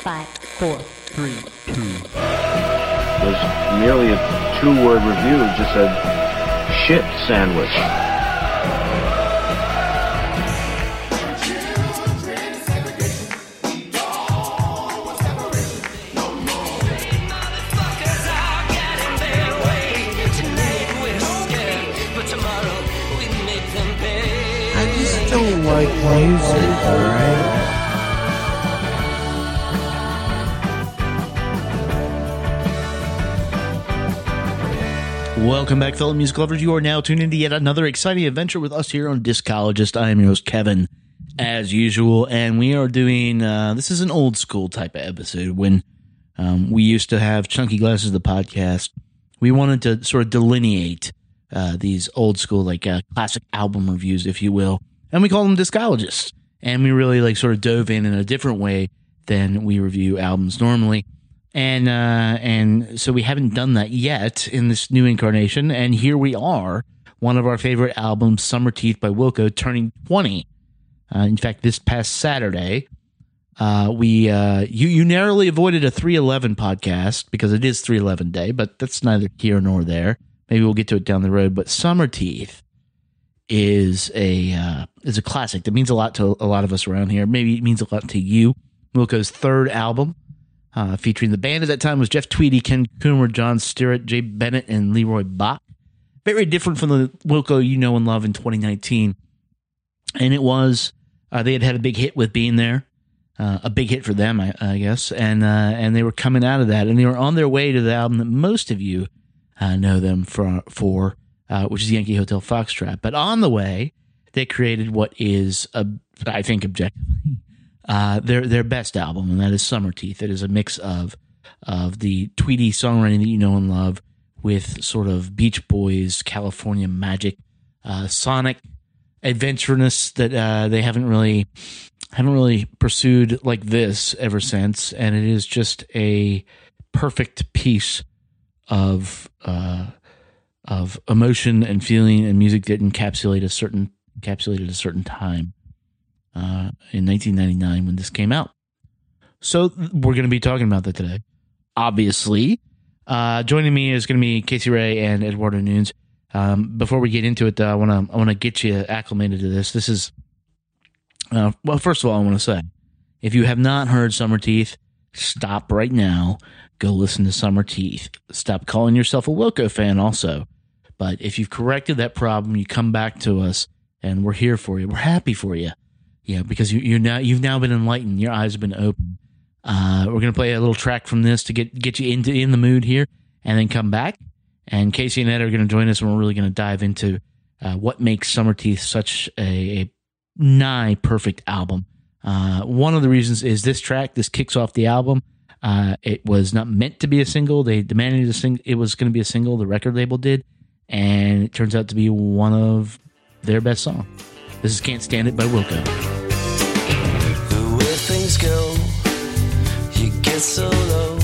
five, four, three, two. was merely a two-word review. It just said shit sandwich. I just don't like music, alright? Welcome back, fellow music lovers. You are now tuned into yet another exciting adventure with us here on Discologist. I am your host, Kevin, as usual, and we are doing uh, this is an old school type of episode when um, we used to have Chunky Glasses, the podcast. We wanted to sort of delineate uh, these old school, like uh, classic album reviews, if you will, and we call them Discologists. And we really like sort of dove in in a different way than we review albums normally and uh, and so we haven't done that yet in this new incarnation. And here we are, one of our favorite albums, "Summer Teeth" by Wilco, turning twenty. Uh, in fact, this past Saturday, uh, we uh, you you narrowly avoided a three eleven podcast because it is three eleven day, but that's neither here nor there. Maybe we'll get to it down the road. But "Summer Teeth" is a uh, is a classic that means a lot to a lot of us around here. Maybe it means a lot to you. Wilco's third album uh, featuring the band at that time was Jeff Tweedy, Ken Coomer, John Stirratt, Jay Bennett, and Leroy Bach. Very different from the Wilco you know and love in 2019. And it was, uh, they had had a big hit with being there, uh, a big hit for them, I, I guess. And, uh, and they were coming out of that and they were on their way to the album that most of you uh, know them for, for uh, which is Yankee Hotel Foxtrot. But on the way, they created what is, I think, objectively uh, their their best album, and that is Summer Teeth. It is a mix of of the Tweedy songwriting that you know and love with sort of Beach Boys, California magic, uh, sonic adventureness that uh, they haven't really haven't really pursued like this ever since, and it is just a perfect piece of uh, of emotion and feeling and music that encapsulate a certain encapsulated a certain time uh, in 1999 when this came out. So we're going to be talking about that today. Obviously, uh, joining me is going to be Casey Ray and Eduardo Nunes. Um, before we get into it, though, I want to I want to get you acclimated to this. This is uh, well. First of all, I want to say, if you have not heard Summer Teeth, stop right now. Go listen to Summer Teeth. Stop calling yourself a Wilco fan. Also, but if you've corrected that problem, you come back to us, and we're here for you. We're happy for you. Yeah, because you, you're now you've now been enlightened. Your eyes have been opened. Uh, we're gonna play a little track from this to get get you into in the mood here, and then come back. And Casey and Ed are gonna join us, and we're really gonna dive into uh, what makes Summer Teeth such a, a nigh perfect album. Uh, one of the reasons is this track. This kicks off the album. Uh, it was not meant to be a single. They demanded a sing. It was going to be a single. The record label did, and it turns out to be one of their best songs. This is "Can't Stand It" by Wilco. Go, you get so low,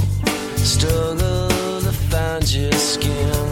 struggle to find your skin.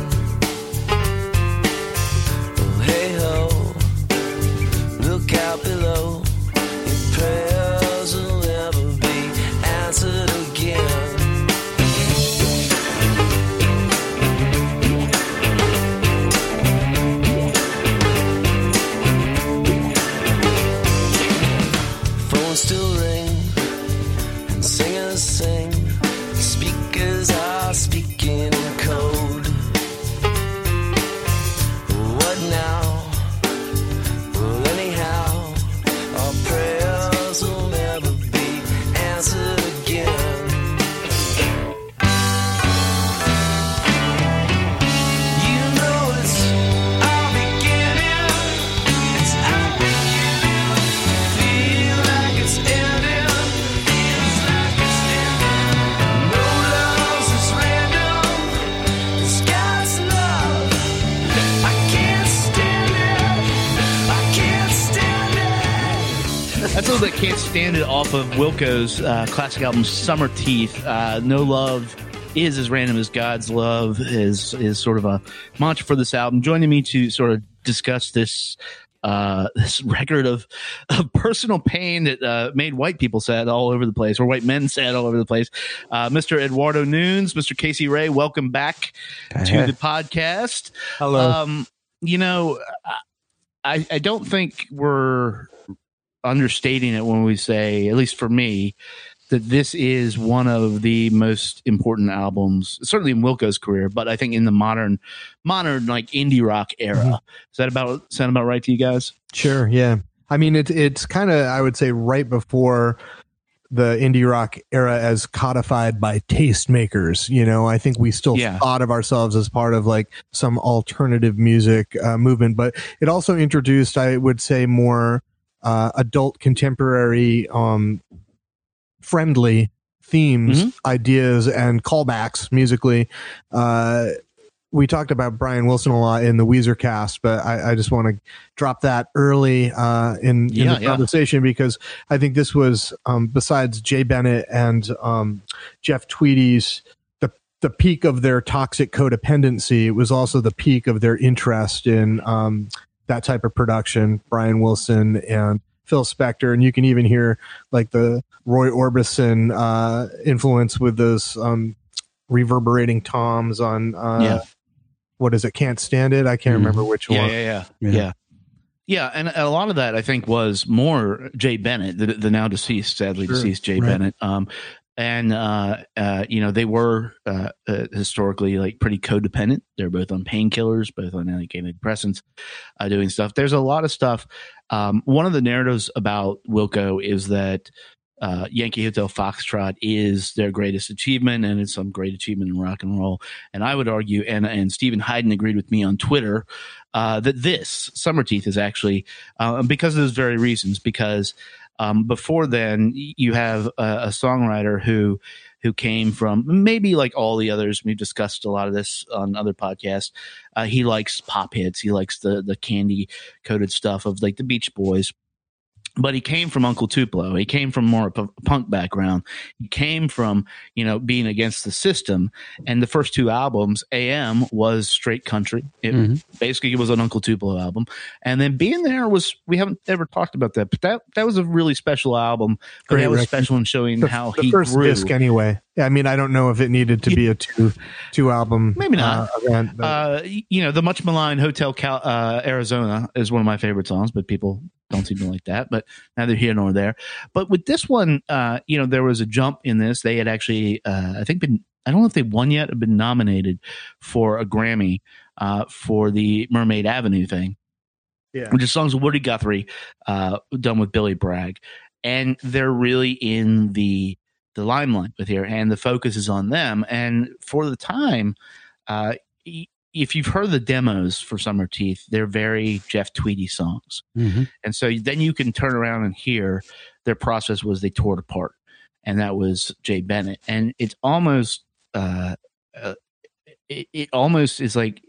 Stand it off of Wilco's uh, classic album Summer Teeth. Uh, no love is as random as God's love is is sort of a mantra for this album. Joining me to sort of discuss this uh, this record of, of personal pain that uh, made white people sad all over the place, or white men sad all over the place. Uh, Mr. Eduardo Nunes, Mr. Casey Ray, welcome back to the podcast. Hello. Um, you know, I, I don't think we're understating it when we say, at least for me, that this is one of the most important albums, certainly in Wilco's career, but I think in the modern, modern like indie rock era. Mm-hmm. Is that about sound about right to you guys? Sure. Yeah. I mean, it's it's kind of I would say right before the indie rock era as codified by tastemakers. You know, I think we still Yeah. thought of ourselves as part of like some alternative music uh, movement, but it also introduced, I would say, more uh, adult contemporary um, friendly themes, ideas, and callbacks musically. Uh, we talked about Brian Wilson a lot in the Weezer cast, but I, I just want to drop that early uh, in, in Yeah, the yeah. conversation because I think this was um, besides Jay Bennett and um, Jeff Tweedy's the the peak of their toxic codependency. It was also the peak of their interest in um, that type of production. Brian Wilson and Phil Spector, and you can even hear like the Roy Orbison uh, influence with those um, reverberating toms on uh, Yeah. what is it? Can't stand it. I can't Mhm. remember which Yeah, one. yeah, yeah, Yeah. yeah, yeah. And a lot of that I think was more Jay Bennett, the, the now deceased, sadly Sure. deceased Jay Right. Bennett. Um, and uh, uh, you know they were uh, uh, historically like pretty codependent. They're both on painkillers, both on like antidepressants, uh, doing stuff. There's a lot of stuff. Um, one of the narratives about Wilco is that uh, Yankee Hotel Foxtrot is their greatest achievement, and it's some great achievement in rock and roll. And I would argue, and and Steven Hyden agreed with me on Twitter, that this Summer Teeth is actually because of those very reasons. Because um, before then, you have a, a songwriter who who came from maybe like all the others. We've discussed a lot of this on other podcasts. Uh, he likes pop hits. He likes the the candy coated stuff of like the Beach Boys. But he came from Uncle Tupelo. He came from more of a punk background. He came from, you know, being against the system. And the first two albums, AM was straight country. It Mhm. basically it was an Uncle Tupelo album. And then being there was we haven't ever talked about that, but that that was a really special album. But Great that was record. special in showing The, how the he first grew. disc, anyway. I mean, I don't know if it needed to be a two two album, Maybe not. uh, event. Uh, you know, the much maligned Hotel Cal- uh, Arizona is one of my favorite songs, but people don't seem to like that. But neither here nor there. But with this one, uh, you know, there was a jump in this. They had actually, uh, I think, been I don't know if they won yet, have been nominated for a Grammy uh, for the Mermaid Avenue thing. Yeah. which is songs of Woody Guthrie, uh, done with Billy Bragg, and they're really in the the limelight with here, and the focus is on them. And for the time, uh, if you've heard the demos for Summer Teeth, they're very Jeff Tweedy songs, Mhm. and so then you can turn around and hear their process was they tore it apart, and that was Jay Bennett, and it's almost. Uh, uh, it, it almost is like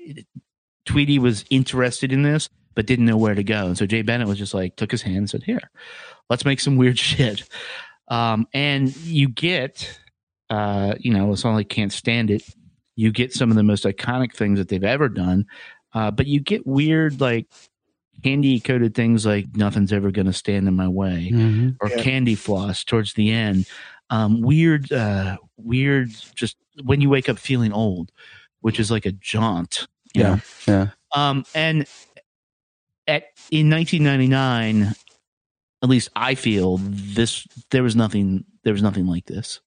Tweedy was interested in this, but didn't know where to go. And so Jay Bennett was just like, took his hand and said, Here, let's make some weird shit. Um, and you get, uh, you know, a song like Can't Stand It. You get some of the most iconic things that they've ever done, uh, but you get weird, like candy coated things like Nothing's Ever Gonna Stand in My Way Mhm. or Yeah. Candy Floss towards the end. Um, weird, uh, weird, just when you wake up feeling old, which is like a jaunt. you know? Yeah. Yeah. Um, and at in 1999, at least I feel this there was nothing there was nothing like this.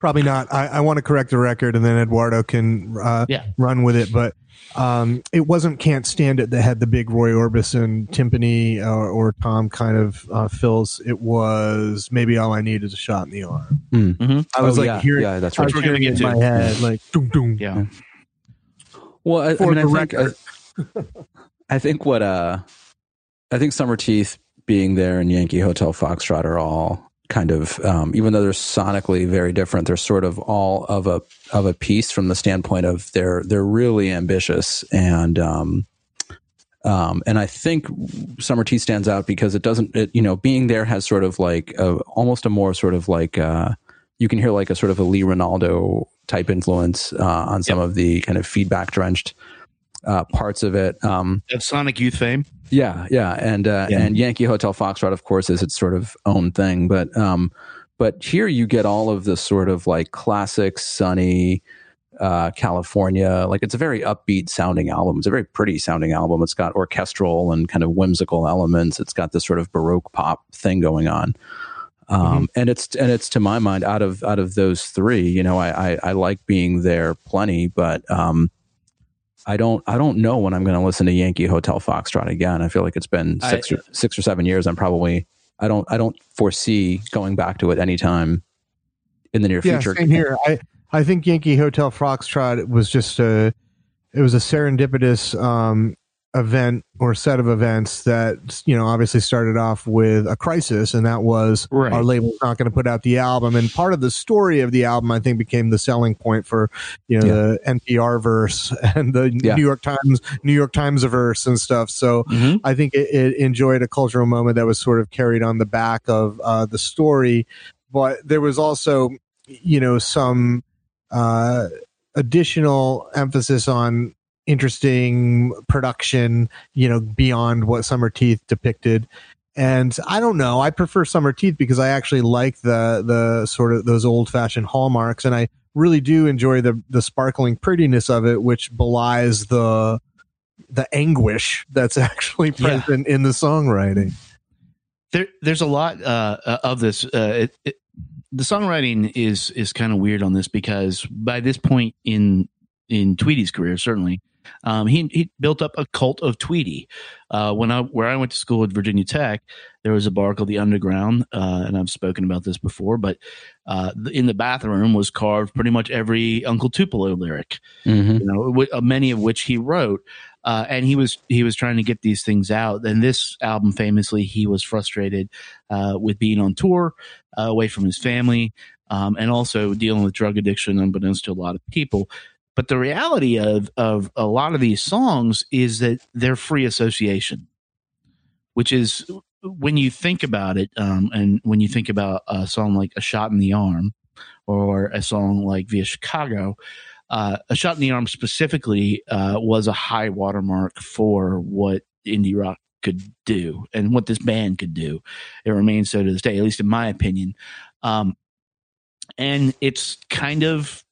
Probably not. I, I want to correct the record, and then Eduardo can uh, Yeah. run with it. But um, it wasn't "Can't Stand It" that had the big Roy Orbison timpani or, or tom kind of uh, fills. It was maybe all I need is a shot in the arm. Mhm. I was Oh, like yeah, hearing, yeah, that's I right. was we're gonna hearing it get in to. my head, like doom doom. Yeah, Well, I, I For mean, I think, I. I think what uh, I think Summer Teeth being there and Yankee Hotel Foxtrot are all kind of, um, even though they're sonically very different, they're sort of all of a of a piece from the standpoint of they're they're really ambitious and um, um, and I think Summer Teeth stands out because it doesn't, it, you know, being there has sort of like a, almost a more sort of like uh, you can hear like a sort of a Lee Ranaldo type influence uh, on some of the kind of feedback drenched uh, parts of it. Um, of Sonic Youth fame. Yeah, yeah, and uh, Yeah. and Yankee Hotel Foxtrot, of course, is its sort of own thing. But um, but here you get all of this sort of like classic, sunny uh, California. Like it's a very upbeat sounding album. It's a very pretty sounding album. It's got orchestral and kind of whimsical elements. It's got this sort of baroque pop thing going on. Um, and it's and it's to my mind out of out of those three, you know, I I, I like being there plenty, but um, I don't I don't know when I'm going to listen to Yankee Hotel Foxtrot again. I feel like it's been I- six or six or seven years. I'm probably I don't I don't foresee going back to it anytime in the near Yeah, future. same here. I I think Yankee Hotel Foxtrot was just a it was a serendipitous um, event or set of events that you know obviously started off with a crisis, and that was Right. our label's not going to put out the album. And part of the story of the album, I think, became the selling point for you know the NPR verse and the Yeah. New York Times New York Times verse and stuff. So Mhm. I think it, it enjoyed a cultural moment that was sort of carried on the back of uh, the story, but there was also, you know, some uh, additional emphasis on interesting production, you know, beyond what Summer Teeth depicted. And I don't know. I prefer Summer Teeth because I actually like the the sort of those old fashioned hallmarks, and I really do enjoy the the sparkling prettiness of it, which belies the the anguish that's actually Yeah. present in the songwriting. there there's a lot uh, uh, of this. Uh, it, it, the songwriting is is kind of weird on this because by this point in in Tweedy's career, certainly, um, he he built up a cult of Tweedy. Uh, when I where I went to school at Virginia Tech, there was a bar called the Underground, uh, and I've spoken about this before. But uh, the- in the bathroom was carved pretty much every Uncle Tupelo lyric Mhm. you know, wh- uh, many of which he wrote. Uh, and he was he was trying to get these things out. And this album, famously, he was frustrated uh, with being on tour, uh, away from his family, um, and also dealing with drug addiction, unbeknownst to a lot of people. But the reality of of a lot of these songs is that they're free association, which is when you think about it, um, and when you think about a song like "A Shot in the Arm" or a song like "Via Chicago," uh, a shot in the arm specifically uh, was a high watermark for what indie rock could do and what this band could do. It remains so to this day, at least in my opinion. Um, and it's kind of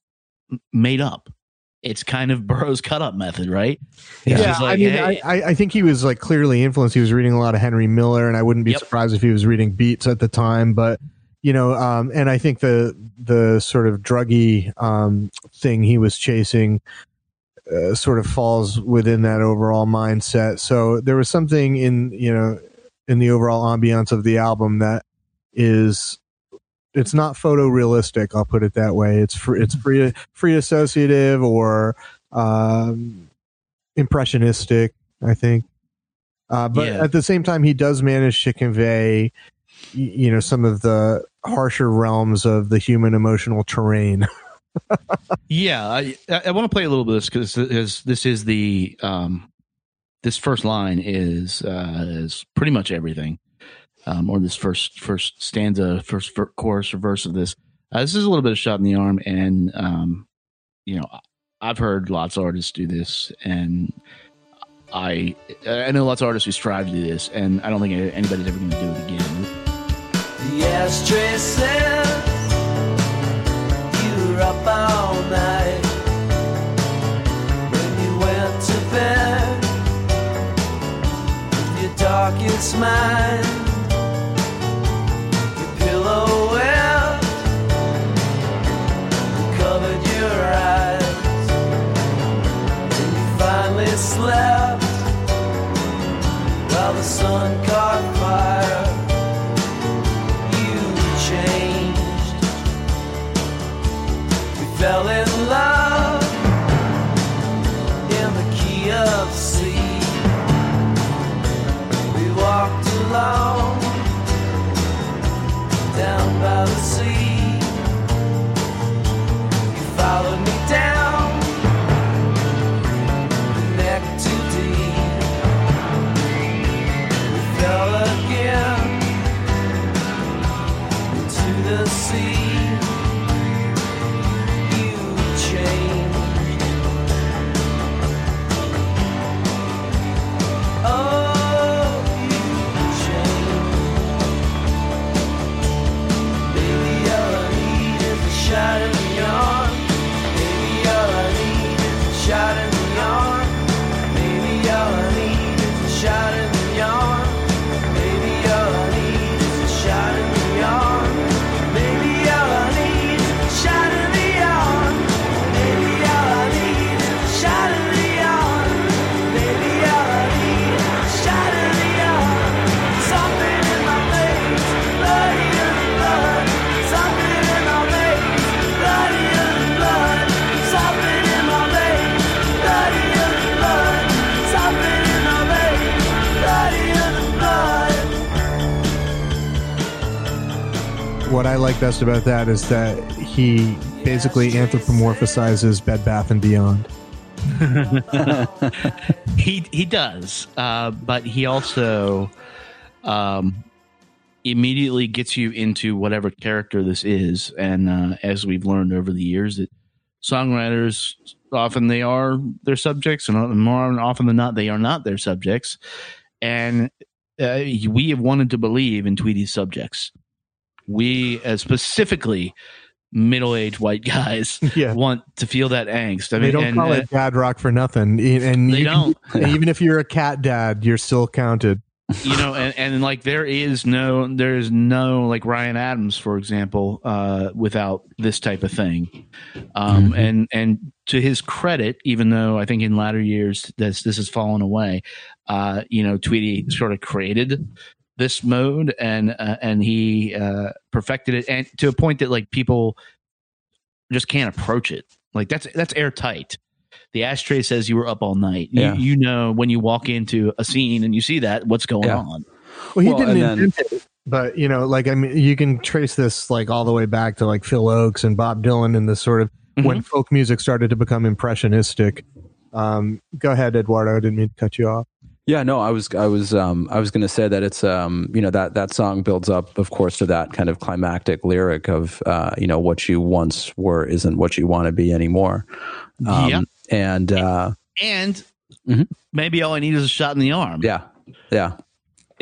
made up. It's kind of Burroughs cut up method, right? He's Yeah, like, I mean, hey- I, I I think he was like clearly influenced. He was reading a lot of Henry Miller, and I wouldn't be Yep. surprised if he was reading Beats at the time. But you know, um, and I think the the sort of druggy um, thing he was chasing uh, sort of falls within that overall mindset. So there was something in you know in the overall ambiance of the album that is it's not photorealistic. I'll put it that way. It's free, it's free free associative or um, impressionistic. I think, uh, but Yeah. at the same time, he does manage to convey you know some of the harsher realms of the human emotional terrain. Yeah, I I want to play a little bit of this because this is the um this first line is uh is pretty much everything, um or this first first stanza, first chorus or verse of this. Uh, this is a little bit of shot in the arm, and um you know I've heard lots of artists do this, and I I know lots of artists who strive to do this, and I don't think anybody's ever going to do it again. Ashtray says you were up all night when you went to bed with your darkest mind. Sun caught fire you changed. We fell in love in the key of C. We walked along down by the About that is that he basically anthropomorphizes Bed Bath and Beyond. he he does, uh, but he also um, immediately gets you into whatever character this is. And uh, as we've learned over the years, that songwriters often they are their subjects, and more often than not, they are not their subjects. And uh, we have wanted to believe in Tweedy's subjects. We uh, specifically middle-aged white guys Yeah. want to feel that angst. I They mean, don't and, call uh, it dad rock for nothing. And They don't. even if you're a cat dad, you're still counted. you know and, and like there is no there is no like ryan adams for example uh without this type of thing um and and to his credit even though i think in latter years this this has fallen away uh you know tweedy sort of created this mode and uh, and he uh perfected it and to a point that like people just can't approach it like that's that's airtight the ashtray says you were up all night. You, Yeah. you know when you walk into a scene and you see that what's going Yeah. on. Well, he Well, didn't and then- invent it, but you know, like I mean, you can trace this like all the way back to like Phil Ochs and Bob Dylan and the sort of when folk music started to become impressionistic. Um, go ahead, Eduardo. I didn't mean to cut you off. Yeah, no, I was, I was, um, I was going to say that it's, um, you know, that that song builds up, of course, to that kind of climactic lyric of, uh, you know, what you once were isn't what you want to be anymore. Um, Yeah. and uh, And Mhm. maybe all I need is a shot in the arm. yeah, yeah,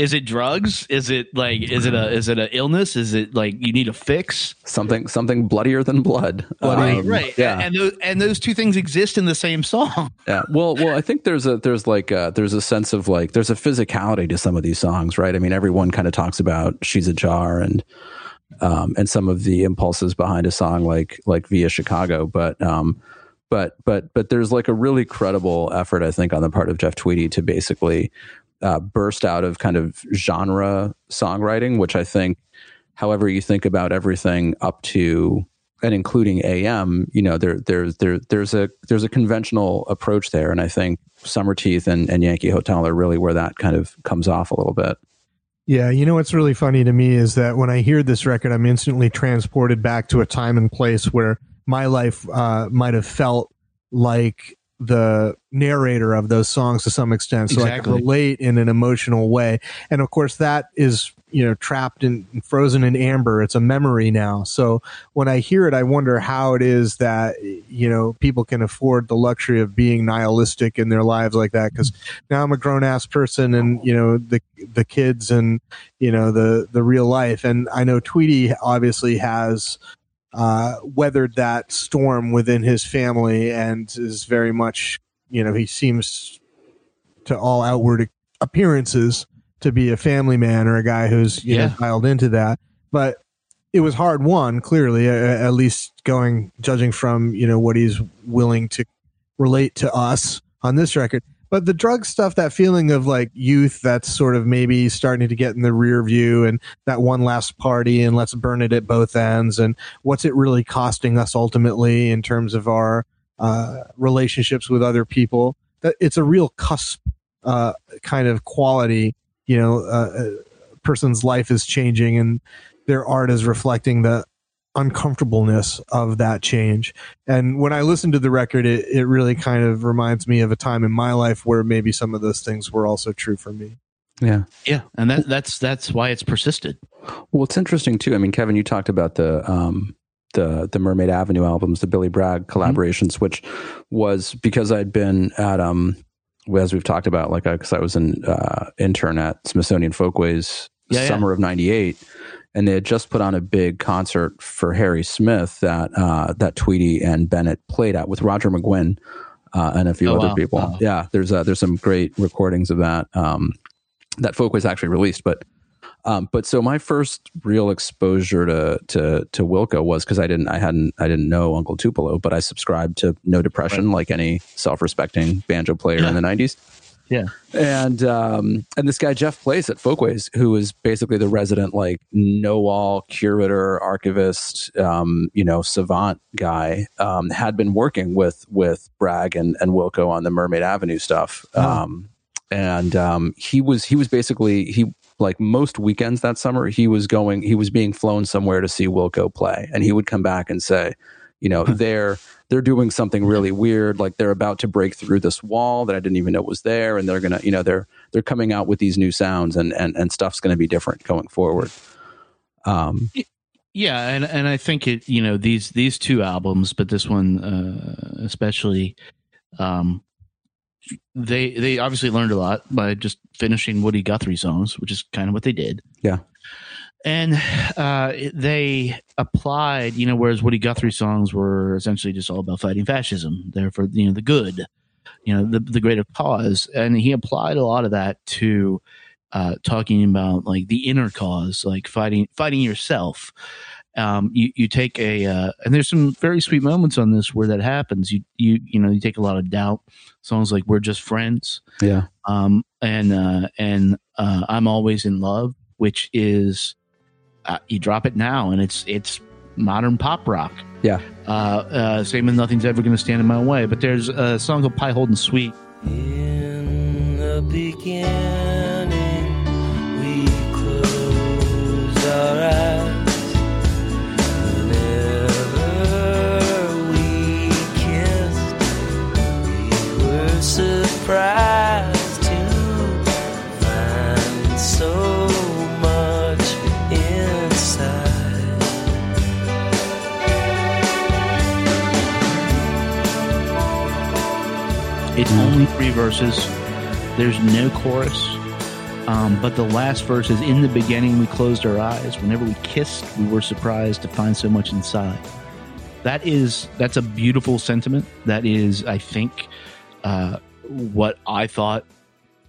Is it drugs? Is it like is it a is it a illness? Is it like you need a fix? something, something bloodier than blood. right, Um, right. Yeah, And those and those two things exist in the same song. Yeah. Well, well, I think there's a there's like a, there's a sense of like there's a physicality to some of these songs, right? I mean, everyone kind of talks about "She's a Jar" and um, and some of the impulses behind a song like like "Via Chicago," but um, but but but there's like a really credible effort, I think, on the part of Jeff Tweedy to basically uh, burst out of kind of genre songwriting, which I think, however you think about everything up to and including AM, you know, there there's there there's a there's a conventional approach there, and I think Summer Teeth and, and Yankee Hotel are really where that kind of comes off a little bit. Yeah, you know what's really funny to me is that when I hear this record, I'm instantly transported back to a time and place where my life uh, might have felt like the narrator of those songs to some extent, so I can relate in an emotional way. And of course, that is you know trapped in frozen in amber. It's a memory now. So when I hear it, I wonder how it is that you know people can afford the luxury of being nihilistic in their lives like that. Because now I'm a grown ass person, and you know the the kids and you know the the real life. And I know Tweedy obviously has uh, weathered that storm within his family and is very much you know he seems to all outward appearances to be a family man or a guy who's you Yeah. know dialed into that. But it was hard won clearly, uh, at least going judging from you know what he's willing to relate to us on this record. But the drug stuff, that feeling of like youth that's sort of maybe starting to get in the rear view and that one last party and let's burn it at both ends. And what's it really costing us ultimately in terms of our uh, relationships with other people? That it's a real cusp uh, kind of quality. You know, uh, a person's life is changing and their art is reflecting the uncomfortableness of that change. And when I listen to the record, it, it really kind of reminds me of a time in my life where maybe some of those things were also true for me. Yeah. Yeah, and that that's that's why it's persisted. Well, it's interesting too. I mean, Kevin, you talked about the um, the the Mermaid Avenue albums, the Billy Bragg collaborations, which was because I'd been at um, as we've talked about, like because I was an uh, intern at Smithsonian Folkways Yeah, yeah. summer of '98, and they had just put on a big concert for Harry Smith that uh, that Tweedy and Bennett played at with Roger McGuinn uh, and a few Oh, other wow. people. Wow. Yeah, there's uh, there's some great recordings of that um, that Folkways actually released, but. Um, but so my first real exposure to to to Wilco was because I didn't I hadn't I didn't know Uncle Tupelo, but I subscribed to No Depression like any self respecting banjo player in the nineties. Yeah. And um, and this guy Jeff Place at Folkways, who is basically the resident like know all curator, archivist, um, you know, savant guy, um, had been working with with Bragg and, and Wilco on the Mermaid Avenue stuff. Um, and um, he was he was basically he like most weekends that summer he was going he was being flown somewhere to see Wilco play, and he would come back and say, you know, they're they're doing something really weird, like they're about to break through this wall that I didn't even know was there, and they're gonna you know they're they're coming out with these new sounds, and and and stuff's gonna be different going forward. Um, Yeah, and and I think it you know these these two albums, but this one uh, especially, um, they they obviously learned a lot by just finishing Woody Guthrie songs, which is kind of what they did. Yeah. And uh, they applied, you know, whereas Woody Guthrie songs were essentially just all about fighting fascism, they're for you know the good, you know, the the greater cause, and he applied a lot of that to uh, talking about like the inner cause, like fighting fighting yourself. Um, you you take a uh, and there's some very sweet moments on this where that happens. You you you know you take a lot of doubt. Songs like "We're Just Friends," yeah, um, and uh, and uh, "I'm Always in Love," which is uh, you drop it now and it's it's modern pop rock. Yeah. Uh, uh, same as "Nothing's Ever Gonna Stand in My Way," but there's a song called "Pieholden Suite." In the beginning, we closed our eyes. Whenever we kissed, we were surprised to find so only three verses. There's no chorus. Um, but the last verse is in the beginning we closed our eyes. Whenever we kissed, we were surprised to find so much inside. That is that's a beautiful sentiment. That is, I think, uh, what I thought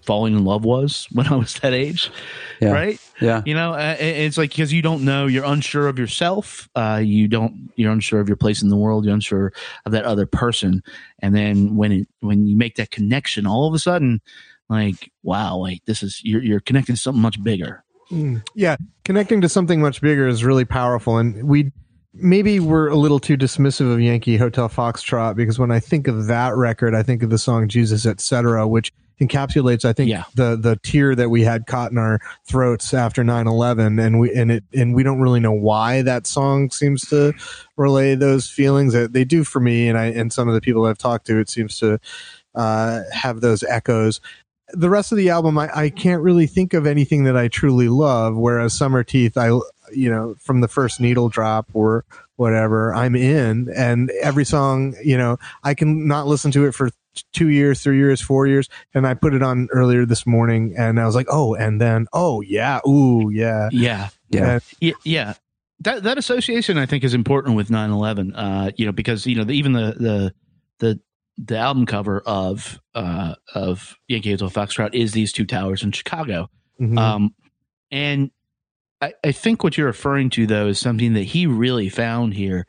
falling in love was when I was that age. Yeah. Right? yeah, You know, uh, it's like because you don't know, you're unsure of yourself. Uh, you don't, you're unsure of your place in the world. You're unsure of that other person. And then when it, when you make that connection, all of a sudden, like, wow, like this is you're you're connected to something much bigger. Mm. Yeah, connecting to something much bigger is really powerful, and we maybe we're a little too dismissive of Yankee Hotel Foxtrot because when I think of that record, I think of the song Jesus Etc., which encapsulates, I think, Yeah. the the tear that we had caught in our throats after 9-11 and we and it and we don't really know why that song seems to relay those feelings that they do for me and I and some of the people I've talked to, it seems to uh, have those echoes the rest of the album, I, I can't really think of anything that I truly love. Whereas Summer Teeth, I, you know, from the first needle drop or whatever, I'm in. And every song, you know, I can not listen to it for two years, three years, four years. And I put it on earlier this morning and I was like, oh, and then, oh, yeah, ooh, yeah. Yeah, yeah, yeah, yeah. That that association I think is important with 9/11. Uh, you know, because you know the, even the the the the album cover of uh of Yankee Hotel Foxtrot is these two towers in Chicago. Mhm. Um, and I, I think what you're referring to though is something that he really found here,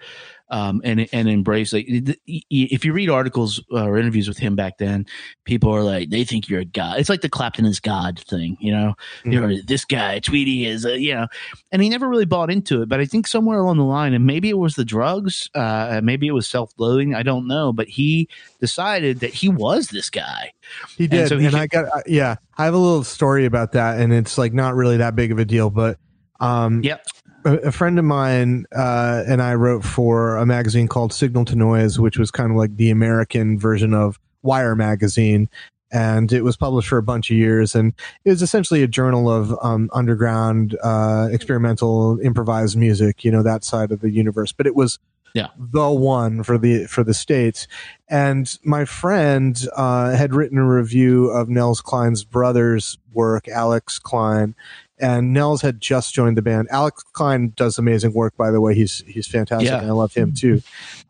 um, and and embraced. Like, th- y- y- if you read articles uh, or interviews with him back then, people are like, they think you're a god. It's like the Clapton is God thing, you know. You're this guy, Tweedy is, a, you know, and he never really bought into it. But I think somewhere along the line, and maybe it was the drugs, uh, maybe it was self loathing, I don't know. But he decided that he was this guy. He did, and, so he I got uh, yeah. I have a little story about that, and it's like not really that big of a deal, but um, Yep. A, friend of mine uh, and I wrote for a magazine called Signal to Noise, which was kind of like the American version of Wire magazine. And it was published for a bunch of years, and it was essentially a journal of um, underground, uh, experimental, improvised music. You know that side of the universe. But it was Yeah. the one for the for the states. And my friend uh, had written a review of Nels Cline's brother's work, Alex Cline, and Nels had just joined the band. Alex Cline does amazing work, by the way. He's he's fantastic. Yeah. and I love him too.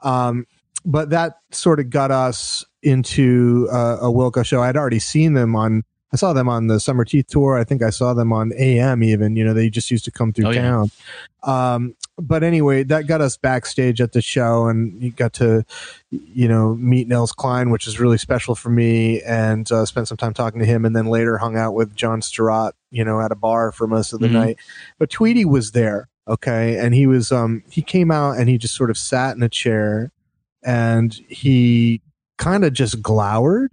Um, but that sort of got us into uh, a Wilco show. I'd already seen them on. I saw them on the Summer Teeth tour. I think I saw them on AM. Even you know they just used to come through Oh, yeah. town. Um, but anyway, that got us backstage at the show, and you got to, you know, meet Nels Cline, which is really special for me, and uh, spent some time talking to him, and then later hung out with John Stirratt, you know, at a bar for most of the Mhm. night. But Tweedy was there, okay, and he was, um, he came out and he just sort of sat in a chair, and he kind of just glowered,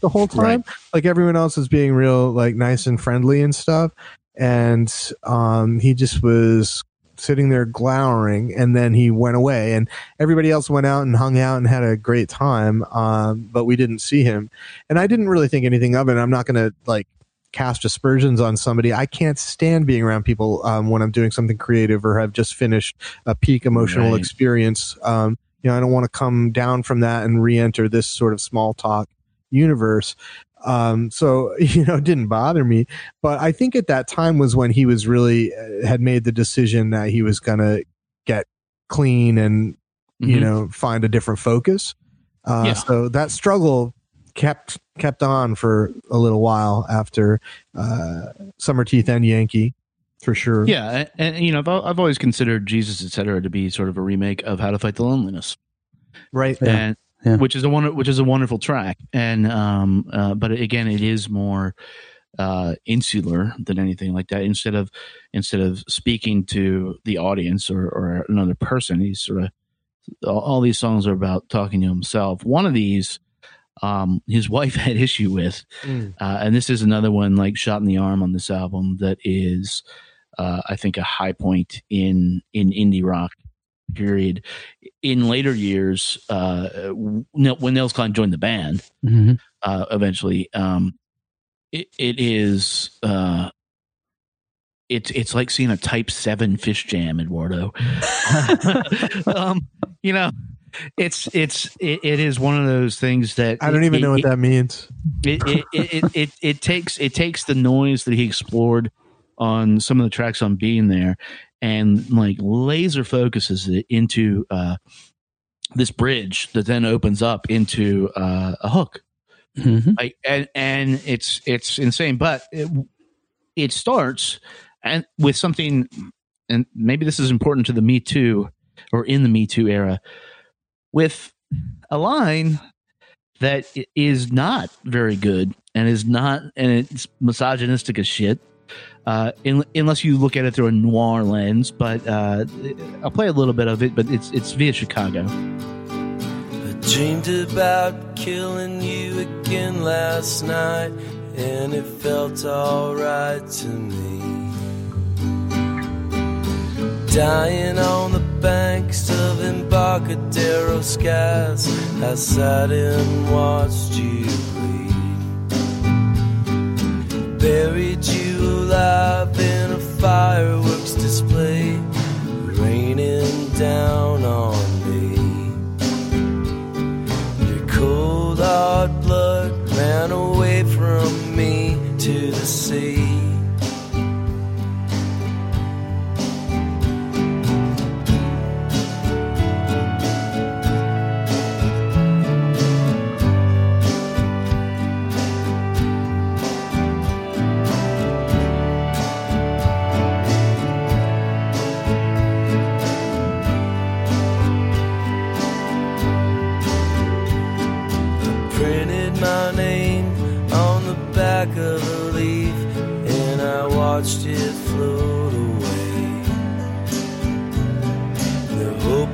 the whole time. Like everyone else was being real like nice and friendly and stuff. And um he just was sitting there glowering and then he went away. And everybody else went out and hung out and had a great time um, but we didn't see him. And i didn't really think anything of it. I'm not going to like cast aspersions on somebody. I can't stand being around people um, when i'm doing something creative or have just finished a peak emotional Right. experience. Um, you know i don't want to come down from that and re-enter this sort of small talk universe um, so you know it didn't bother me but I think at that time was when he was really uh, had made the decision that he was going to get clean and you Mhm. know find a different focus. Uh, Yeah. So that struggle kept kept on for a little while after uh, Summer Teeth and Yankee, for sure. Yeah, and, and you know, I've, I've always considered Jesus, etc., to be sort of a remake of How to Fight the Loneliness, Right. And Yeah. which is a wonder, which is a wonderful track. And um, uh, but again, it is more uh, insular than anything like that. Instead of instead of speaking to the audience or, or another person, he's sort of all, all these songs are about talking to himself. One of these. Um, his wife had issue with, Mm. uh, and this is another one like shot in the arm on this album that is uh, I think a high point in in indie rock period. In later years, uh, when Nels Cline joined the band, Mhm. uh, eventually, um, it, it is uh, it's it's like seeing a Type Seven Phish Jam, Eduardo. um, you know, it's it's it, it is one of those things that I don't it- even it- know what it- that means. it it, it, it, it it takes it takes the noise that he explored on some of the tracks on being there and like laser focuses it into uh this bridge that then opens up into uh, a hook Mhm. like and and it's it's insane but it, it starts and with something and maybe this is important to the me too or in the me too era with a line that i- not very good and is not and it's misogynistic as shit uh, in, unless you look at it through a noir lens but uh, i'll play a little bit of it but it's it's via chicago I dreamed about killing you again last night, and it felt alright to me. Dying on the banks of Embarcadero skies, I sat and watched you. Buried you alive in a fireworks display, raining down on me. Your cold hard blood ran away from me to the sea.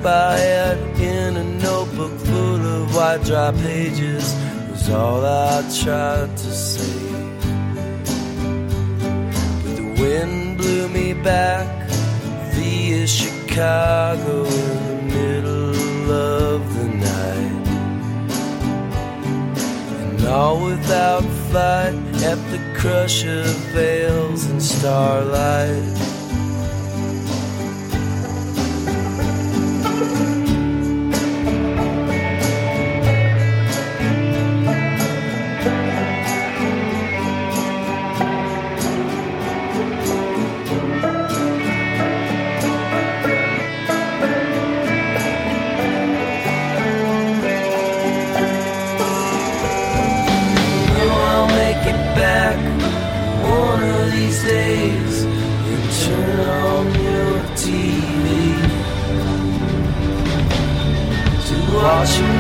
Had in a notebook full of white dry pages was all I tried to say. But the wind blew me back via Chicago in the middle of the night. And all without flight at the crush of veils and starlight.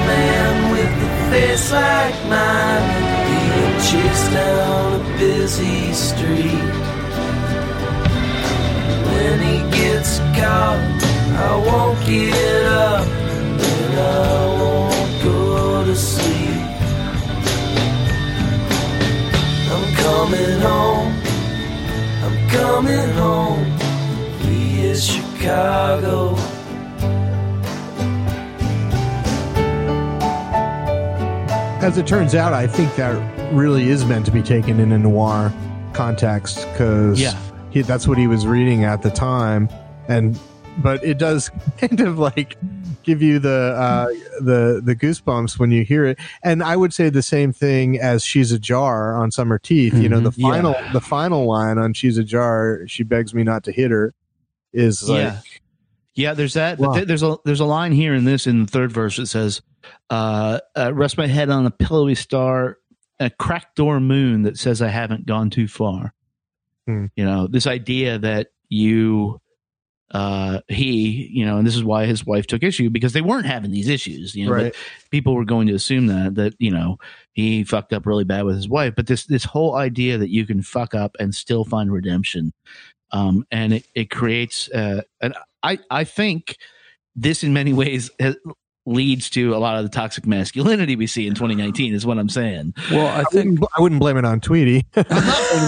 man with a face like mine being chased down a busy street. When he gets caught, I won't get up and I won't go to sleep. I'm coming home, I'm coming home. Via Chicago. As it turns out, I think that really is meant to be taken in a noir context because Yeah. he, that's what he was reading at the time, and but it does kind of like give you the uh, the the goosebumps when you hear it. And I would say the same thing as "She's a Jar" on "Summer Teeth." You know, the Mhm. Yeah. final the final line on "She's a Jar," she begs me not to hit her, is like yeah. Yeah, there's that. Wow. There's a there's a line here in this in the third verse that says, uh, uh, "Rest my head on a pillowy star, a cracked door moon that says I haven't gone too far." Hmm. You know, this idea that you, uh, he, you know, and this is why his wife took issue because they weren't having these issues. You know, right. people were going to assume that that you know he fucked up really bad with his wife but this this whole idea that you can fuck up and still find redemption um and it, it creates uh i i think this in many ways has, leads to a lot of the toxic masculinity we see in 2019 is what i'm saying. Well, I I think wouldn't, I wouldn't blame it on Tweedy. I'm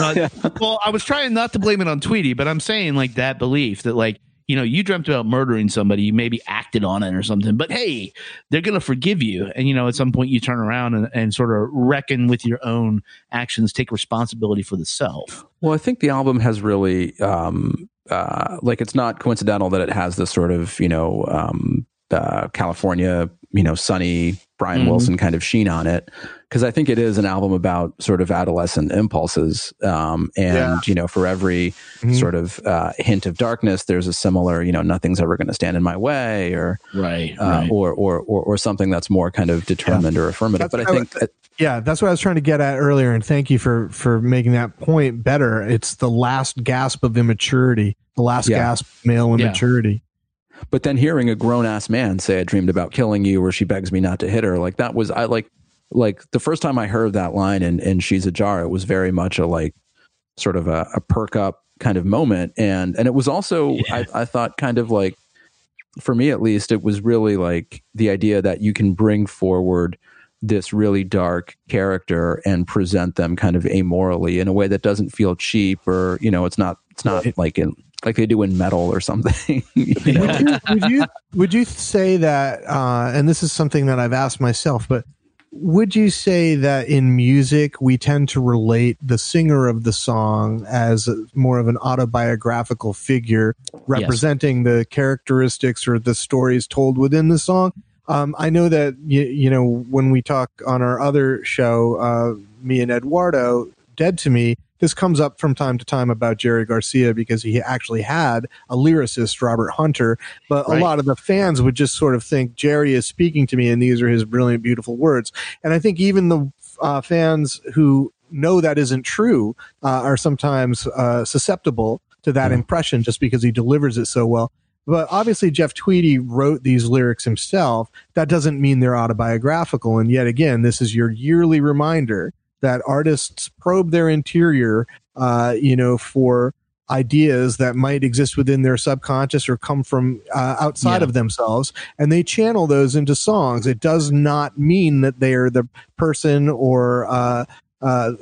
not blaming well i was trying not to blame it on tweedy but i'm saying like that belief that like you know you dreamt about murdering somebody you maybe acted on it or something but hey they're going to forgive you. And you know at some point you turn around and, and sort of reckon with your own actions take responsibility for the self. Well, I think the album has really, um, uh, like, it's not coincidental that it has this sort of, you know, um, uh, California, you know, sunny Brian Mhm. Wilson kind of sheen on it. Cause I think it is an album about sort of adolescent impulses. Um, and, Yeah. you know, for every Mhm. sort of, uh, hint of darkness, there's a similar, you know, nothing's ever going to stand in my way or, right uh, or, or, or, or something that's more kind of determined or affirmative. That's but I what I think, Yeah, that's what I was trying to get at earlier, and thank you for for making that point better. It's the last gasp of immaturity, the last Yeah. gasp of male Yeah. immaturity. But then hearing a grown ass man say, I dreamed about killing you, or she begs me not to hit her, like that was, I like, like the first time I heard that line and in She's a Jar, it was very much a like sort of a, a perk up kind of moment. And, and it was also, I, I thought kind of like, for me at least, it was really like the idea that you can bring forward this really dark character and present them kind of amorally in a way that doesn't feel cheap or, you know, it's not, it's not like in, like they do in metal or something. you know? Would you, would you would you say that? Uh, and this is something that I've asked myself, but would you say that in music we tend to relate the singer of the song as more of an autobiographical figure representing the characteristics or the stories told within the song? Um, I know that you, you know when we talk on our other show, uh, me and Eduardo, Dead to Me, this comes up from time to time about Jerry Garcia because he actually had a lyricist, Robert Hunter, but Right. a lot of the fans would just sort of think Jerry is speaking to me and these are his brilliant, beautiful words. And I think even the uh, fans who know that isn't true uh, are sometimes uh, susceptible to that impression just because he delivers it so well. But obviously, Jeff Tweedy wrote these lyrics himself. That doesn't mean they're autobiographical. And yet again, this is your yearly reminder that artists probe their interior, uh, you know, for ideas that might exist within their subconscious or come from uh, outside Yeah. of themselves, and they channel those into songs. It does not mean that they are the person or uh, uh,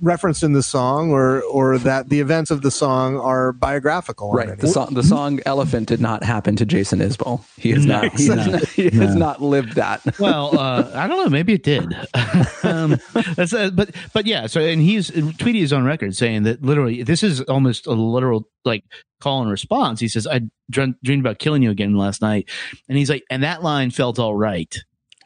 referenced in the song, or or that the events of the song are biographical. Right. The song, the song "Elephant" did not happen to Jason Isbell. He has not. He, has, no, not, he has not lived that. well, uh, I don't know. Maybe it did. um, that's, uh, but but yeah. So and he's Tweedy is on record saying that literally this is almost a literal like call and response. He says, "I dreamed, dreamed about killing you again last night," and he's like, and that line felt all right.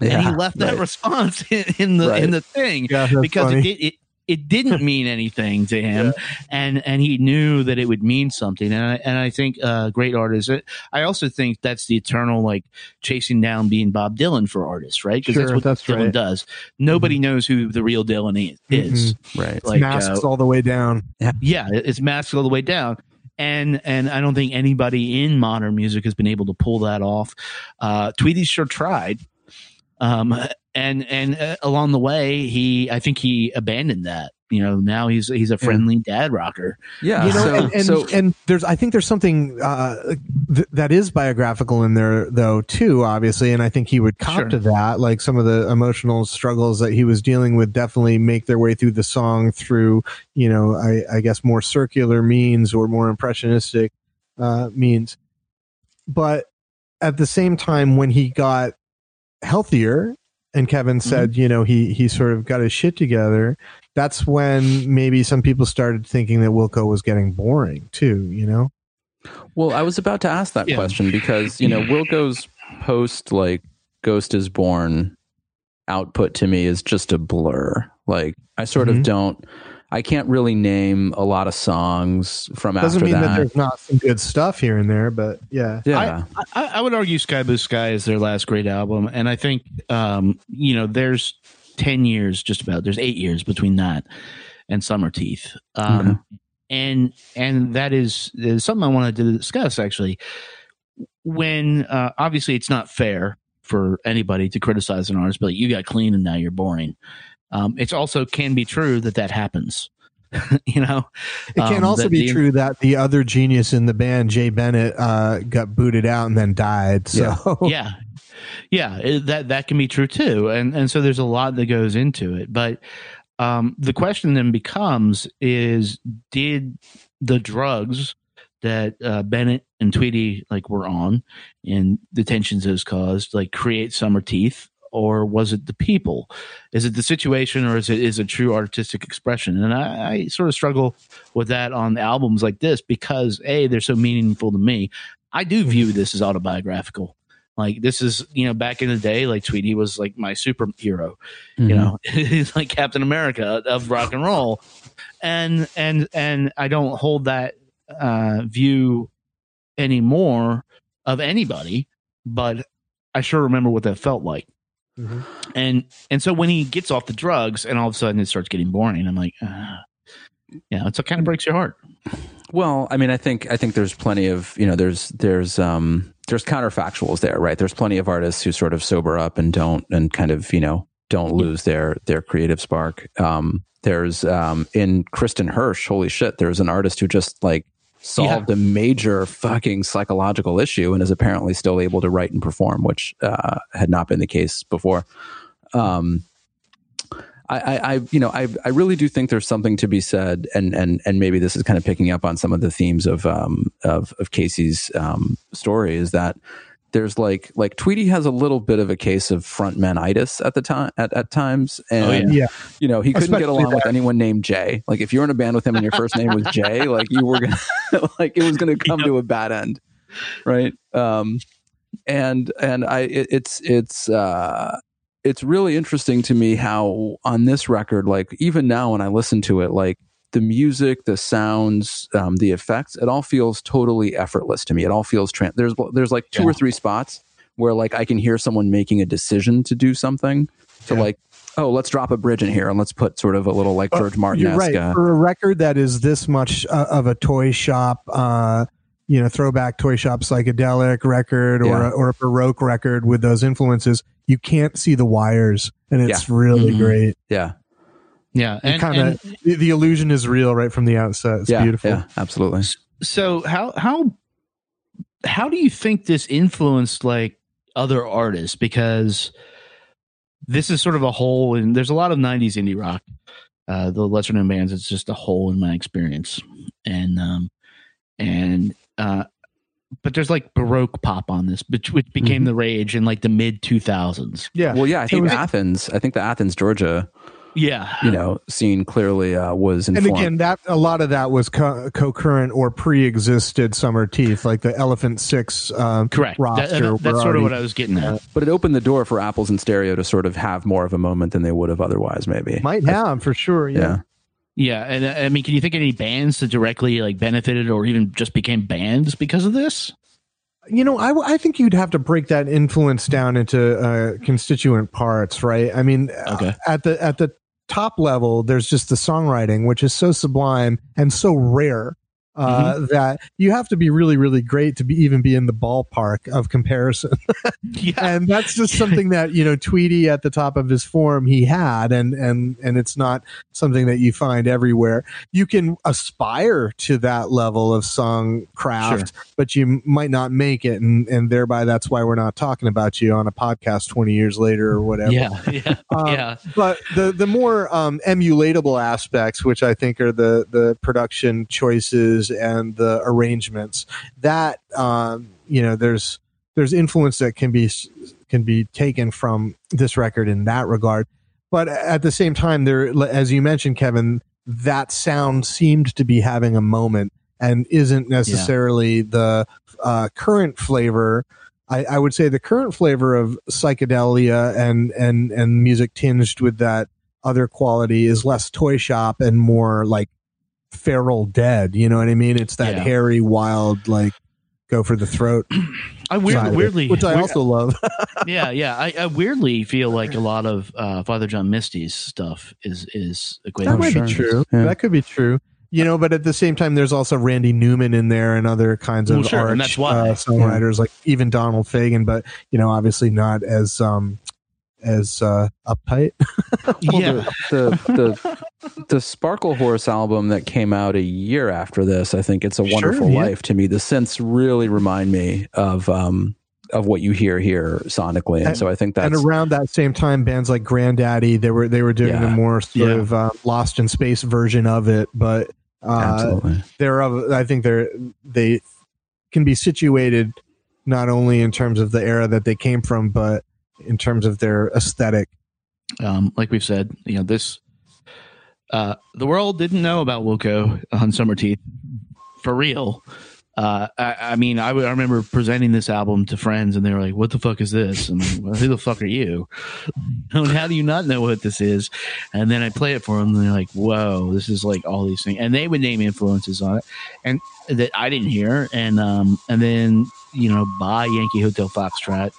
and he left that right. response in, in the Right. in the thing Yeah, because funny. it did it. It didn't mean anything to him, and and he knew that it would mean something. And I and I think uh, great artists. I also think that's the eternal like chasing down being Bob Dylan for artists, right? Because that's what that's Dylan right. Mm-hmm. does. Nobody knows who the real Dylan is. is. Right. Like, masks uh, all the way down. yeah, it- it's masked all the way down. And and I don't think anybody in modern music has been able to pull that off. Uh, Tweedy sure tried, um, and and uh, along the way, he I think he abandoned that. You know, now he's he's a friendly dad rocker. Yeah. you know, so, and, and, so and there's, I think there's something uh, th- that is biographical in there, though, too. Obviously, and I think he would cop Sure. to that. Like some of the emotional struggles that he was dealing with, definitely make their way through the song through, you know, I, I guess more circular means or more impressionistic uh, means. but at the same time, when he got healthier, and Kevin said, you know, he he sort of got his shit together. That's when maybe some people started thinking that Wilco was getting boring too. You know. Well, I was about to ask that Yeah. question because, you know, Wilco's post like Ghost is Born output to me is just a blur. Like I sort Mhm. of don't I can't really name a lot of songs from Doesn't after mean that. that. there's not some good stuff here and there, but yeah. yeah. I, I would argue Sky Blue Sky is their last great album, and I think um, you know there's ten years, just about there's eight years between that and Summer Teeth, um, and and that is, is something I wanted to discuss actually. When uh, obviously it's not fair for anybody to criticize an artist, but like, you got clean and now you're boring. Um, it's also can be true that that happens. you know, It can Um, also be the- true that the other genius in the band, Jay Bennett, uh, got booted out and then died. So yeah yeah it- that that can be true too and and so there's a lot that goes into it but um the question then becomes is did the drugs that uh, Bennett and Tweedy like were on and the tensions those caused like create summer teeth or was it the people is it the situation or is it is it true artistic expression and I, I sort of struggle with that on albums like this because a they're so meaningful to me I do view this as autobiographical like this is, you know, back in the day, like Tweedy was like my superhero. You Mhm. know, he's like Captain America of rock and roll, and and and I don't hold that uh, view anymore of anybody, but I sure remember what that felt like. Mhm. And and so when he gets off the drugs, and all of a sudden it starts getting boring, I'm like, uh, yeah, it's, it kind of breaks your heart. Well, I mean, I think I think there's plenty of you know there's there's um there's counterfactuals there, right? There's plenty of artists who sort of sober up and don't and kind of you know don't lose their their creative spark. Um, there's um in Kristin Hersh, holy shit, there's an artist who just like solved a major fucking psychological issue and is apparently still able to write and perform, which uh, had not been the case before. Um, I, I, I, you know, I, I really do think there's something to be said, and and and maybe this is kind of picking up on some of the themes of um of of Casey's um story is that there's like like Tweedy has a little bit of a case of frontmanitis at the time at, at times, and yeah. you know he couldn't get Especially along with anyone named Jay. Like if you were in a band with him and your first name was Jay, like you were gonna like it was gonna come to a bad end, right? Um, and and I it, it's it's uh it's really interesting to me how on this record, like even now when I listen to it, like the music, the sounds, um, the effects, it all feels totally effortless to me. It all feels tran there's there's like two Yeah. or three spots where like I can hear someone making a decision to do something. To Yeah. like, oh, let's drop a bridge in here and let's put sort of a little like George Martin You're right. esque. For a record that is this much uh, of a toy shop, uh, you know, throwback toy shop psychedelic record or, Yeah. a, or a Baroque record with those influences, you can't see the wires. And it's really Mhm. great. yeah, Yeah, and, kind of the, the illusion is real right from the outset. It's yeah, beautiful. yeah, absolutely. so how how how do you think this influenced like other artists because this is sort of a hole and there's a lot of 90s indie rock uh the lesser known bands it's just a hole in my experience and um and uh but there's like baroque pop on this which, which became the rage in like the mid 2000s Yeah. Well, yeah, I think was- Athens. I think the Athens, Georgia, yeah you know, scene clearly uh, was and again, that a lot of that was co- concurrent or pre-existed Summer Teeth, like the Elephant Six um, correct roster. that- were that's sort of what i was getting at but it opened the door for Apples in Stereo to sort of have more of a moment than they would have otherwise. Maybe might have for sure. yeah. Yeah. yeah and uh, i mean can you think of any bands that directly like benefited or even just became bands because of this You know, I, I think you'd have to break that influence down into uh, constituent parts, right? I mean, uh, Okay. at the at the top level, there's just the songwriting, which is so sublime and so rare uh, Mm-hmm. that you have to be really, really great to be even be in the ballpark of comparison. yeah and that's just something that you know Tweedy at the top of his form he had, and and and it's not something that you find everywhere. You can aspire to that level of song craft, but you might not make it, and and thereby that's why we're not talking about you on a podcast twenty years later or whatever. yeah yeah Um, yeah But the the more um, emulatable aspects, which I think are the the production choices and the arrangements that um, you know there's there's influence that can be can be taken from this record in that regard. But at the same time there as you mentioned kevin that sound seemed to be having a moment and isn't necessarily the uh, current flavor. I, I would say the current flavor of psychedelia and and and music tinged with that other quality is less toy shop and more like feral dead. You know what I mean? It's that Yeah. hairy, wild, like go for the throat. I weird, side it, weirdly, which I weird- also love. yeah, yeah. I, I weirdly feel like a lot of uh, Father John Misty's stuff is is equated. that might sure. be true. Yeah. That could be true. You know, but at the same time, there's also Randy Newman in there and other kinds of Well, sure, arch, and that's why. uh, songwriters, like even Donald Fagen, but you know, obviously not as um as uh uptight. Well, yeah, the, the the the Sparklehorse album that came out a year after this, I think it's a Sure, wonderful yeah. life to me. The synths really remind me of um of what you hear here sonically, and, And- so I think that's and around that same time, bands like Grandaddy, they were they were doing Yeah. a more sort Yeah. of uh, Lost in Space version of it, but uh, absolutely they're of I think they're they can be situated not only in terms of the era that they came from, but in terms of their aesthetic. um, like we've said, you know this. Uh, the world didn't know about Wilco on Summer Teeth for real. Uh, I, I mean, I, remember presenting this album to friends, and they were like, "What the fuck is this?" And well, who the fuck are you? and how do you not know what this is? And then I play it for them, and they're like, "Whoa, this is like all these things." And they would name influences on it, and that I didn't hear. And um, and then you know, by Yankee Hotel Foxtrot,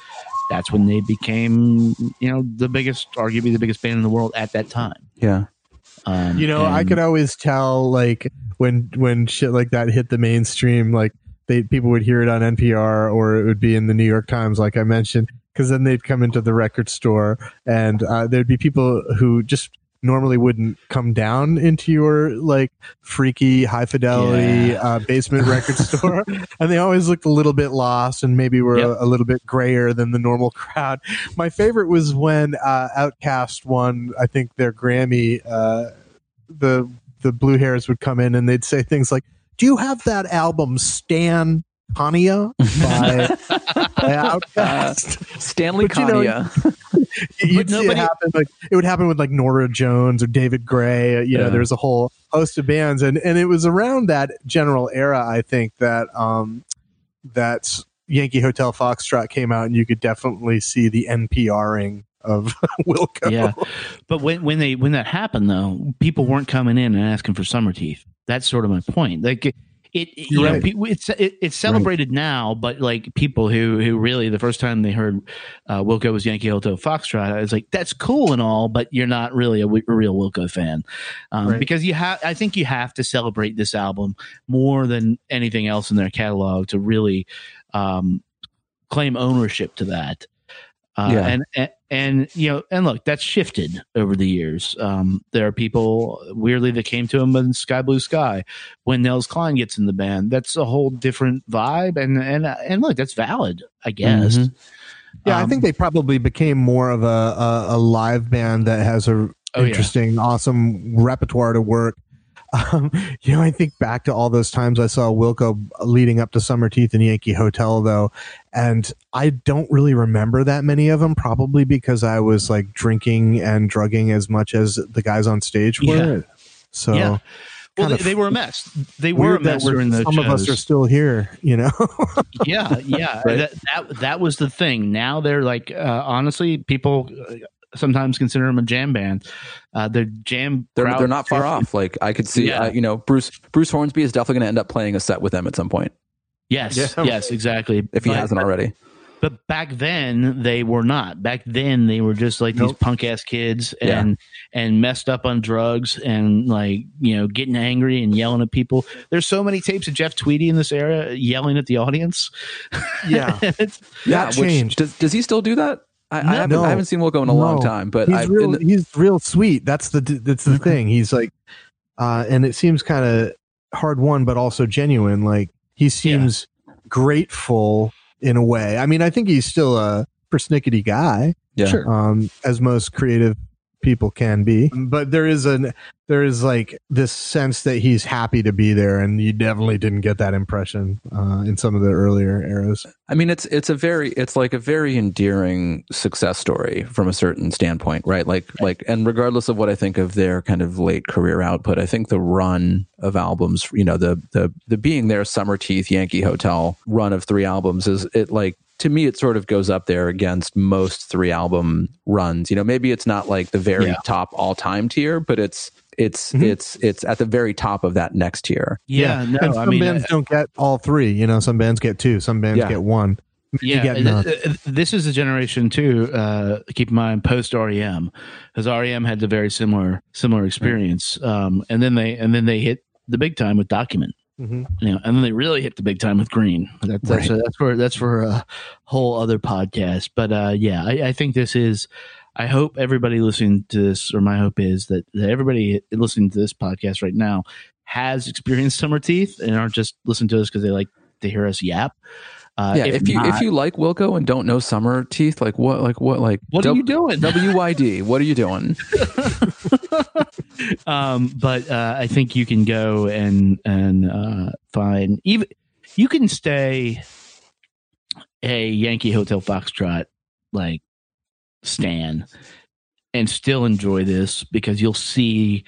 that's when they became you know the biggest, arguably the biggest band in the world at that time. yeah. Um, You know, I could always tell like when when shit like that hit the mainstream, like they people would hear it on NPR or it would be in the New York Times, like I mentioned, because then they'd come into the record store and uh, there'd be people who just normally wouldn't come down into your like freaky high fidelity Yeah. uh, basement record store and they always looked a little bit lost and maybe were Yep. a, a little bit grayer than the normal crowd my favorite was when uh, OutKast won i think their grammy uh, the the blue hairs would come in and they'd say things like do you have that album stan Kanye by, by OutKast Stanley But you know, you'd see nobody- it happen like it would happen with like Norah Jones or David Gray. uh, You know, Yeah. there's a whole host of bands, and and it was around that general era, I think that um that Yankee Hotel Foxtrot came out, and you could definitely see the NPRing of Wilco. yeah but when when they when that happened though people weren't coming in and asking for summer teeth that's sort of my point like it, it you You're know it's it, it's celebrated now but like people who who really the first time they heard uh wilco was yankee hotel foxtrot i was like that's cool and all but you're not really a, a real wilco fan um, Right. because you have i think you have to celebrate this album more than anything else in their catalog to really um claim ownership to that uh, Yeah. and, and and you know and look that's shifted over the years um there are people weirdly that came to him in sky blue sky when Nels Cline gets in the band that's a whole different vibe and and and look that's valid i guess Mhm. Yeah, I Um, think they probably became more of a, a, a live band that has a Oh, yeah. interesting, awesome repertoire to work. Um, you know, I think back to all those times I saw Wilco leading up to Summer Teeth and Yankee Hotel, though, and I don't really remember that many of them. Probably because I was like drinking and drugging as much as the guys on stage were. Yeah. So Yeah. well they, of they were a mess they were a weird that mess during the some of us are still here. You know. yeah yeah Right. that, that that was the thing now they're like uh, honestly people uh, sometimes consider them a jam band uh they're jam They're, they're not far off. Like I could see, Yeah. uh, you know, Bruce Bruce Hornsby is definitely going to end up playing a set with them at some point yes Yeah. yes exactly if he But- hasn't already. But back then they were not. Back then they were just like these punk ass kids Yeah. and and messed up on drugs and like you know getting angry and yelling at people. There's so many tapes of Jeff Tweedy in this era yelling at the audience. Yeah. Yeah, That which- changed. does does he still do that? I, I haven't No. I haven't seen Wilco in a long time, but he's I, real. the- he's real sweet. That's the that's the thing. He's like, uh, and it seems kind of hard won, but also genuine. Like he seems grateful in a way. I mean, I think he's still a persnickety guy, yeah. Sure. um, as most creative people can be. But there is an there is like this sense that he's happy to be there, and you definitely didn't get that impression uh, in some of the earlier eras. I mean, it's it's a very it's like a very endearing success story from a certain standpoint, right? Like like, and regardless of what I think of their kind of late career output, I think the run of albums, you know, the the the being there, Summer Teeth, Yankee Hotel run of three albums is it like to me it sort of goes up there against most three album runs. You know, maybe it's not like the very Yeah. top all time tier, but it's it's Mhm. it's it's at the very top of that next tier. Yeah, no, and I some mean, bands uh, don't get all three. You know, some bands get two, some bands Yeah. get one. You yeah, get th- none. th- this is a generation too. Uh, keep in mind post REM, because REM had the very similar similar experience, um, and then they and then they hit the big time with Document. Mhm. you know, and then they really hit the big time with Green. That, that's Right. that's for that's for a whole other podcast. But uh, yeah, I, I think this is. I hope everybody listening to this, or my hope is that, that everybody listening to this podcast right now has experienced summer teeth and aren't just listening to us because they like to hear us yap. Uh, yeah, if, you not, if you like Wilco and don't know Summer Teeth, like what like what like what are W- you doing? WYD, what are you doing? um, but uh, I think you can go and and uh, find even you can stay a Yankee Hotel Foxtrot like stan and still enjoy this because you'll see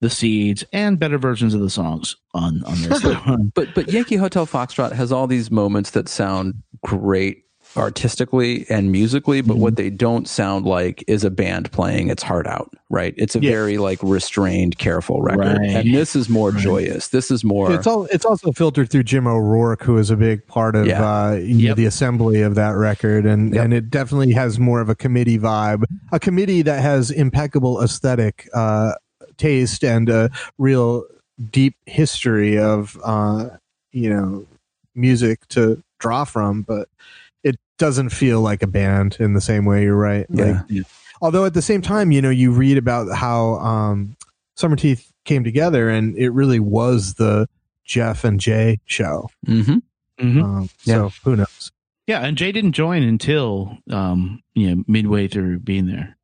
the seeds and better versions of the songs on on this. But but Yankee Hotel Foxtrot has all these moments that sound great artistically and musically, but what they don't sound like is a band playing its heart out, right? It's a Yeah. very like restrained, careful record. Right. And this is more joyous. This is more It's all. It's also filtered through Jim O'Rourke, who is a big part of Yeah. uh, you know, the assembly of that record, and Yep. and it definitely has more of a committee vibe. A committee that has impeccable aesthetic uh, taste and a real deep history of uh, you know music to draw from, but it doesn't feel like a band in the same way. You're right. Like, Yeah. although at the same time, you know, you read about how um, Summer Teeth came together, and it really was the Jeff and Jay show. Mhm. Mhm. Um, so who knows? Yeah, and Jay didn't join until um, you know midway through being there.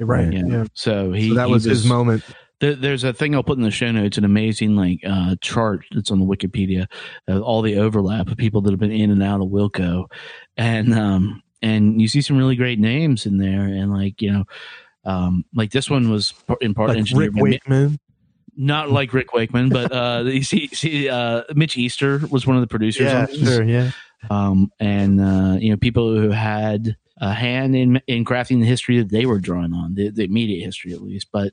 Right. Yeah, Yeah. so he So that he was, his moment. There, there's a thing I'll put in the show notes, an amazing like uh, chart that's on the Wikipedia of all the overlap of people that have been in and out of Wilco, and um, and you see some really great names in there, and like you know, um, like this one was in part Like engineered Rick Wakeman. not like Rick Wakeman, but uh, you see, see uh, Mitch Easter was one of the producers. Yeah, on sure. Yeah. um, and uh, you know people who had a hand in in crafting the history that they were drawing on, the, the immediate history at least. But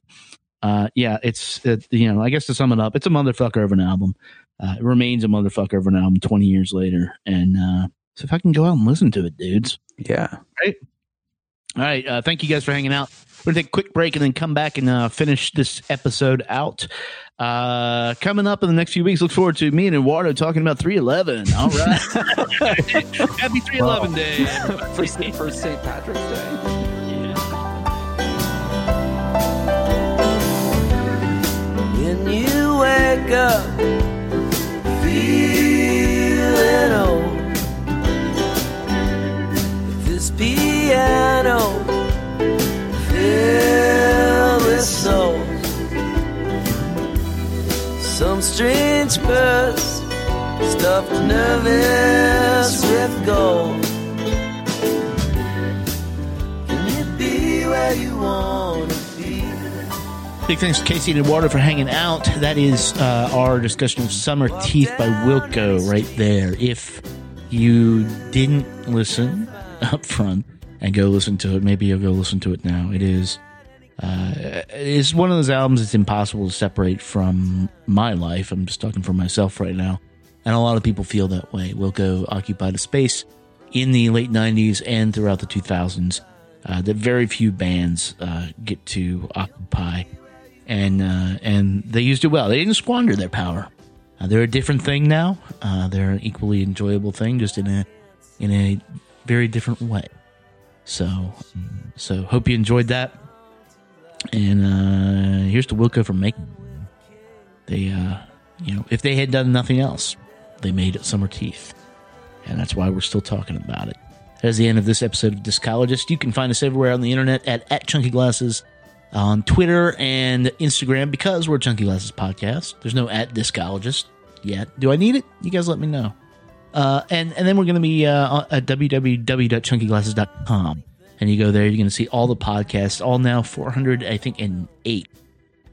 uh, yeah, it's it, you know I guess to sum it up, it's a motherfucker of an album. Uh, it remains a motherfucker of an album twenty years later, and uh, so if I can go out and listen to it, dudes. Yeah. Right. All right. Uh, thank you guys for hanging out. We're going to take a quick break and then come back and uh, finish this episode out. Uh, coming up in the next few weeks, look forward to me and Eduardo talking about 311. All right. Happy 311 Day. for, for St. Patrick's Day. When you wake up feeling old, this piano with souls, some strange purse stuffed nervous with gold. Can you be where you be? Big thanks to Casey and Eduardo for hanging out. That is uh, our discussion of Summer Teeth by Wilco right there. If you didn't listen up front and go listen to it, maybe you'll go listen to it now. It is uh, it is one of those albums that's impossible to separate from my life. I'm just talking for myself right now. And a lot of people feel that way. Wilco occupied a space in the late 90s and throughout the 2000s uh, that very few bands uh, get to occupy and uh, and they used it well. They didn't squander their power. Uh, they're a different thing now. Uh, they're an equally enjoyable thing, just in a in a very different way. So so hope you enjoyed that. And uh, here's to Wilco for making. They uh, you know if they had done nothing else, they made Summer Teeth, and that's why we're still talking about it. That is the end of this episode of Discologist. You can find us everywhere on the internet at, at Chunky Glasses on Twitter and Instagram because we're Chunky Glasses podcast. There's no at discologist yet. Do I need it? You guys let me know. Uh, and and then we're going to be uh, at www.chunkyglasses.com, and you go there. You're going to see all the podcasts. All now 400, I think, and eight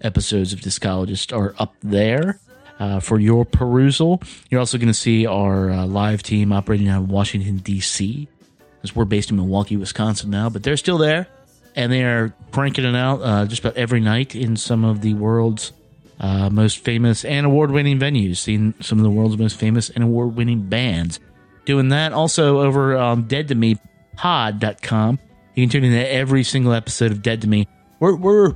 episodes of Discologist are up there uh, for your perusal. You're also going to see our uh, live team operating out of Washington D.C. because we're based in Milwaukee, Wisconsin now, but they're still there, and they are cranking it out uh, just about every night in some of the world's uh, most famous and award-winning venues, seeing some of the world's most famous and award-winning bands. Doing that also over on Dead to Me pod.com. You can tune in to every single episode of Dead to Me. We're, we're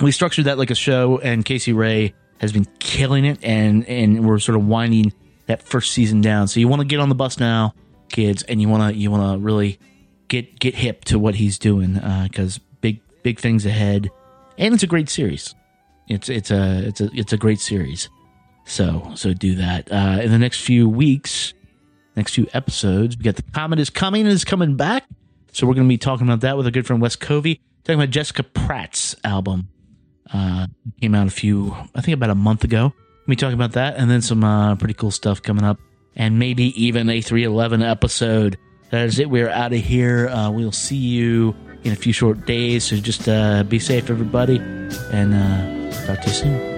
we structured that like a show, and Casey Ray has been killing it, and and we're sort of winding that first season down. So you want to get on the bus now, kids, and you want to you want to really get get hip to what he's doing because big big things ahead, and it's a great series. It's it's a it's a it's a great series. So so do that uh, in the next few weeks, next few episodes. We got the comet is coming and is coming back. So we're going to be talking about that with a good friend Wes Covey, talking about Jessica Pratt's album. Uh, came out a few, I think about a month ago. We talk about that, and then some uh, pretty cool stuff coming up, and maybe even a 311 episode. That is it. We're out of here. Uh, we'll see you in a few short days. So just uh, be safe, everybody, and uh, talk to you soon.